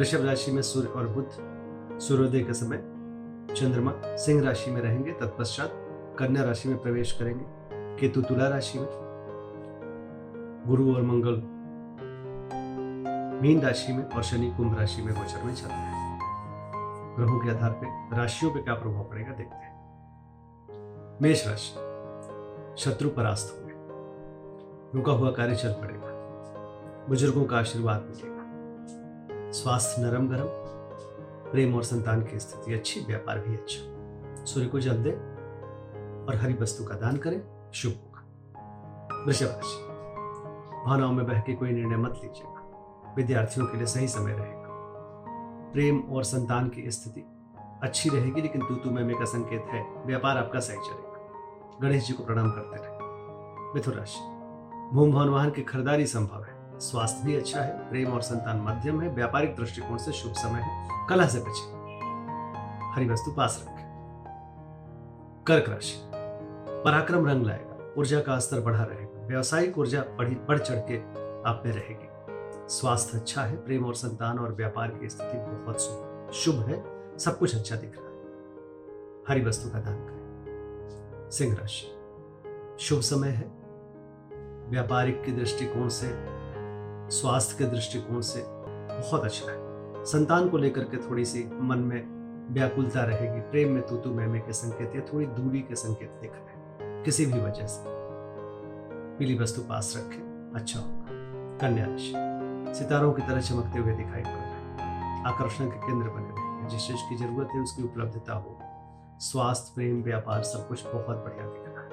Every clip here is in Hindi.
वृषभ राशि में सूर्य और बुद्ध सूर्योदय के समय चंद्रमा सिंह राशि में रहेंगे, तत्पश्चात कन्या राशि में प्रवेश करेंगे, केतु तुला राशि में। गुरु और मंगल मीन राशि में और शनि कुंभ राशि में गोचर में चल रहे हैं। ग्रहों के आधार पर राशियों पर क्या प्रभाव पड़ेगा देखते हैं। मेष राशि, शत्रु परास्त हो गए रुका हुआ कार्य चल पड़ेगा। बुज़ुर्गों का आशीर्वाद मिलेगा। स्वास्थ्य नरम गरम, प्रेम और संतान की स्थिति अच्छी, व्यापार भी अच्छा। सूर्य को जल दे और हरी वस्तु का दान करें। शुभ होगा। वृषभ राशि भावनाओं में बह के कोई निर्णय मत लीजिएगा। विद्यार्थियों के लिए सही समय रहेगा। प्रेम और संतान की स्थिति अच्छी रहेगी, लेकिन तूतु में का संकेत है, व्यापार आपका सही चलेगा। गणेश जी को प्रणाम करते रहे। मिथुन राशि भूम भवन वाहन की खरीदारी संभव है। स्वास्थ्य भी अच्छा है, प्रेम और संतान मध्यम है, व्यापारिक दृष्टिकोण से शुभ समय है, कला से बचे। हरी वस्तु पास रखें। कर्क राशि। पराक्रम रंग लाएगा, ऊर्जा का स्तर बढ़ा रहेगा, व्यवसायिक ऊर्जा बढ़ी, बढ़ चढ़ के आप में रहेगी। स्वास्थ्य अच्छा है, प्रेम और संतान और व्यापार की स्थिति बहुत शुभ है, सब कुछ अच्छा दिख रहा है। हरी वस्तु का दान करें। सिंह राशि। शुभ समय है, व्यापारिक के दृष्टिकोण से स्वास्थ्य के दृष्टिकोण से बहुत अच्छा है। संतान को लेकर के थोड़ी सी मन में व्याकुलता रहेगी, प्रेम में तूतु में के संकेत या थोड़ी दूरी के संकेत दिख रहे हैं, किसी भी वजह से। पीली वस्तु पास रखें अच्छा होगा। कन्या राशि, सितारों की तरह चमकते हुए दिखाई पड़ रहे आकर्षण के केंद्र बने रहेंगे जिस चीज़ की ज़रूरत है उसकी उपलब्धता हो। स्वास्थ्य, प्रेम, व्यापार सब कुछ बहुत बढ़िया दिख रहा है।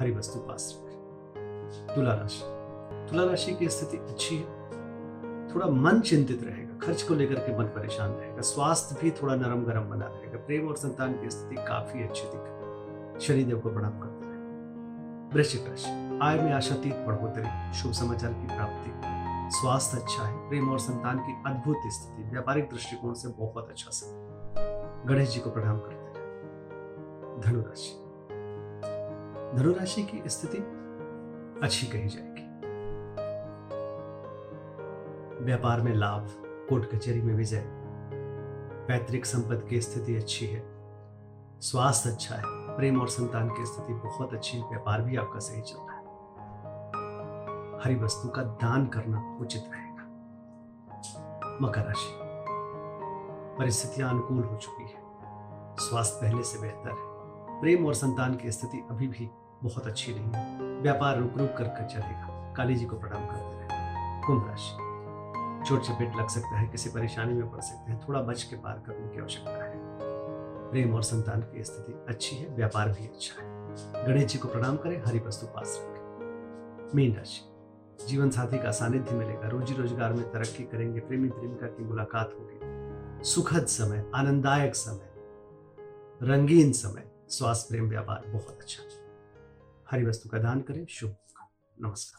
हरी वस्तु पास रखें। तुला राशि तुला राशि की स्थिति अच्छी है। थोड़ा मन चिंतित रहेगा, खर्च को लेकर के मन परेशान रहेगा, स्वास्थ्य भी थोड़ा नरम गरम बना रहेगा, प्रेम और संतान की स्थिति काफ़ी अच्छी दिख रही शनिदेव को प्रणाम करते रहे। वृश्चिक राशि, आय में आशातीत बढ़ोतरी, शुभ समाचार की प्राप्ति। स्वास्थ्य अच्छा है, प्रेम और संतान की अद्भुत स्थिति, व्यापारिक दृष्टिकोण से बहुत अच्छा समय गणेश जी को प्रणाम करते रहे। धनुराशि धनुराशि की स्थिति अच्छी कही जाएगी। व्यापार में लाभ, कोर्ट कचहरी में विजय। पैतृक संपत्ति की स्थिति अच्छी है। स्वास्थ्य अच्छा है। प्रेम और संतान की स्थिति बहुत अच्छी है। व्यापार भी आपका सही चल रहा है। हरी वस्तु का दान करना उचित रहेगा। मकर राशि। परिस्थितियाँ अनुकूल हो चुकी है। स्वास्थ्य पहले से बेहतर है। प्रेम और संतान की स्थिति अभी भी बहुत अच्छी नहीं है। व्यापार रुक रुक कर कर चलेगा। काली जी को प्रणाम करते रहे। कुंभ राशि। चोट चपेट लग सकता है, किसी परेशानी में पड़ सकते हैं, थोड़ा बच के पार करने की आवश्यकता है। प्रेम और संतान की स्थिति अच्छी है, व्यापार भी अच्छा है। गणेश जी को प्रणाम करें, हरी वस्तु पास रखें। मीन राशि, जीवन साथी का सानिध्य मिलेगा, रोजी रोज़गार में तरक्की करेंगे, प्रेमी प्रेमिका की मुलाकात होगी। सुखद समय, आनंददायक समय, रंगीन समय, स्वास्थ्य, प्रेम, व्यापार बहुत अच्छा। हरी वस्तु का दान करें, शुभ नमस्कार।